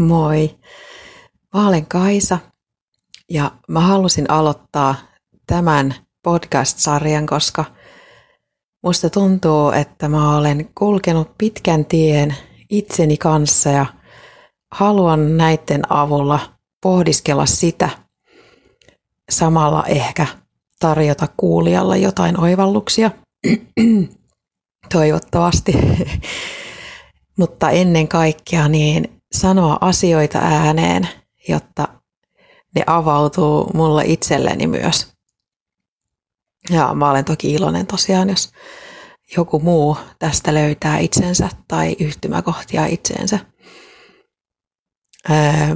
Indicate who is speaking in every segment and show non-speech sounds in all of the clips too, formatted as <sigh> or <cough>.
Speaker 1: Moi. Mä olen Kaisa ja mä halusin aloittaa tämän podcast-sarjan, koska musta tuntuu, että mä olen kulkenut pitkän tien itseni kanssa ja haluan näiden avulla pohdiskella sitä, samalla ehkä tarjota kuulijalle jotain oivalluksia. <clears throat> Toivottavasti. <laughs> Mutta ennen kaikkea niin sanoa asioita ääneen, jotta ne avautuu mulle itselleni myös. Ja mä olen toki iloinen tosiaan, jos joku muu tästä löytää itsensä tai yhtymäkohtia itseensä.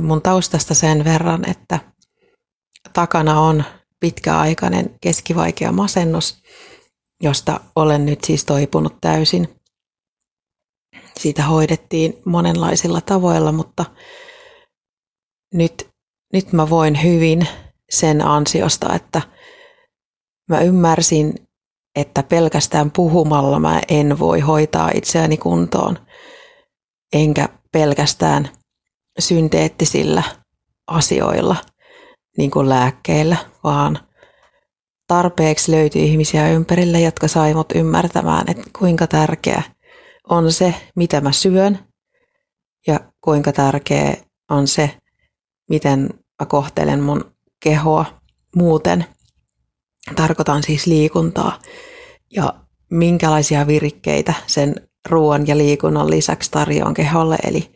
Speaker 1: Mun taustasta sen verran, että takana on pitkäaikainen keskivaikea masennus, josta olen nyt siis toipunut täysin. Siitä hoidettiin monenlaisilla tavoilla, mutta nyt, nyt mä voin hyvin sen ansiosta, että mä ymmärsin, että pelkästään puhumalla mä en voi hoitaa itseäni kuntoon, enkä pelkästään synteettisillä asioilla, niin kuin lääkkeillä, vaan tarpeeksi löytyi ihmisiä ympärille, jotka sai mut ymmärtämään, että kuinka tärkeä on se, mitä mä syön ja kuinka tärkeä on se, miten mä kohtelen mun kehoa muuten. Tarkoitan siis liikuntaa ja minkälaisia virikkeitä sen ruoan ja liikunnan lisäksi tarjoan keholle. Eli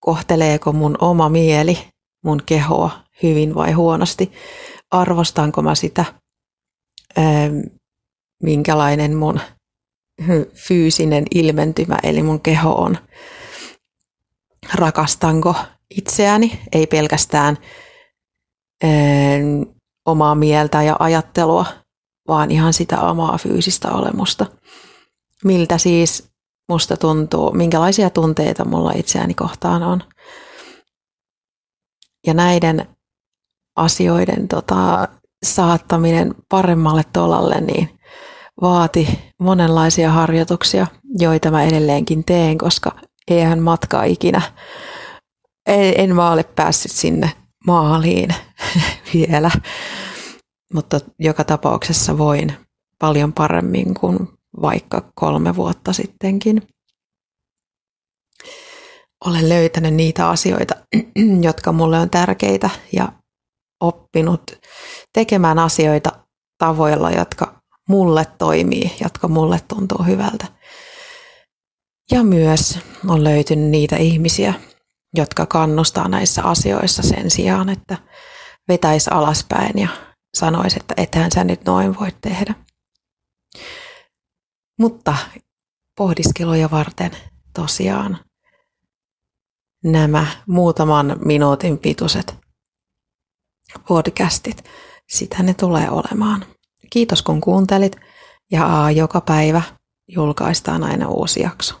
Speaker 1: kohteleeko mun oma mieli mun kehoa hyvin vai huonosti. Arvostanko mä sitä, minkälainen mun fyysinen ilmentymä, eli mun keho on. Rakastanko itseäni, ei pelkästään omaa mieltä ja ajattelua, vaan ihan sitä omaa fyysistä olemusta. Miltä siis musta tuntuu, minkälaisia tunteita mulla itseäni kohtaan on. Ja näiden asioiden tota, saattaminen paremmalle tolalle niin vaati monenlaisia harjoituksia, joita mä edelleenkin teen, koska eihän matka ikinä, en mä ole päässyt sinne maaliin <laughs> vielä, mutta joka tapauksessa voin paljon paremmin kuin vaikka kolme vuotta sittenkin. Olen löytänyt niitä asioita, <clears throat> jotka mulle on tärkeitä ja oppinut tekemään asioita tavoilla, jotka mulle toimii, jotka mulle tuntuu hyvältä. Ja myös on löytynyt niitä ihmisiä, jotka kannustaa näissä asioissa sen sijaan, että vetäisi alaspäin ja sanoisi, että ethän sä nyt noin voi tehdä. Mutta pohdiskeluja varten tosiaan nämä muutaman minuutin pituiset podcastit, sitä ne tulee olemaan. Kiitos kun kuuntelit ja joka päivä julkaistaan aina uusi jakso.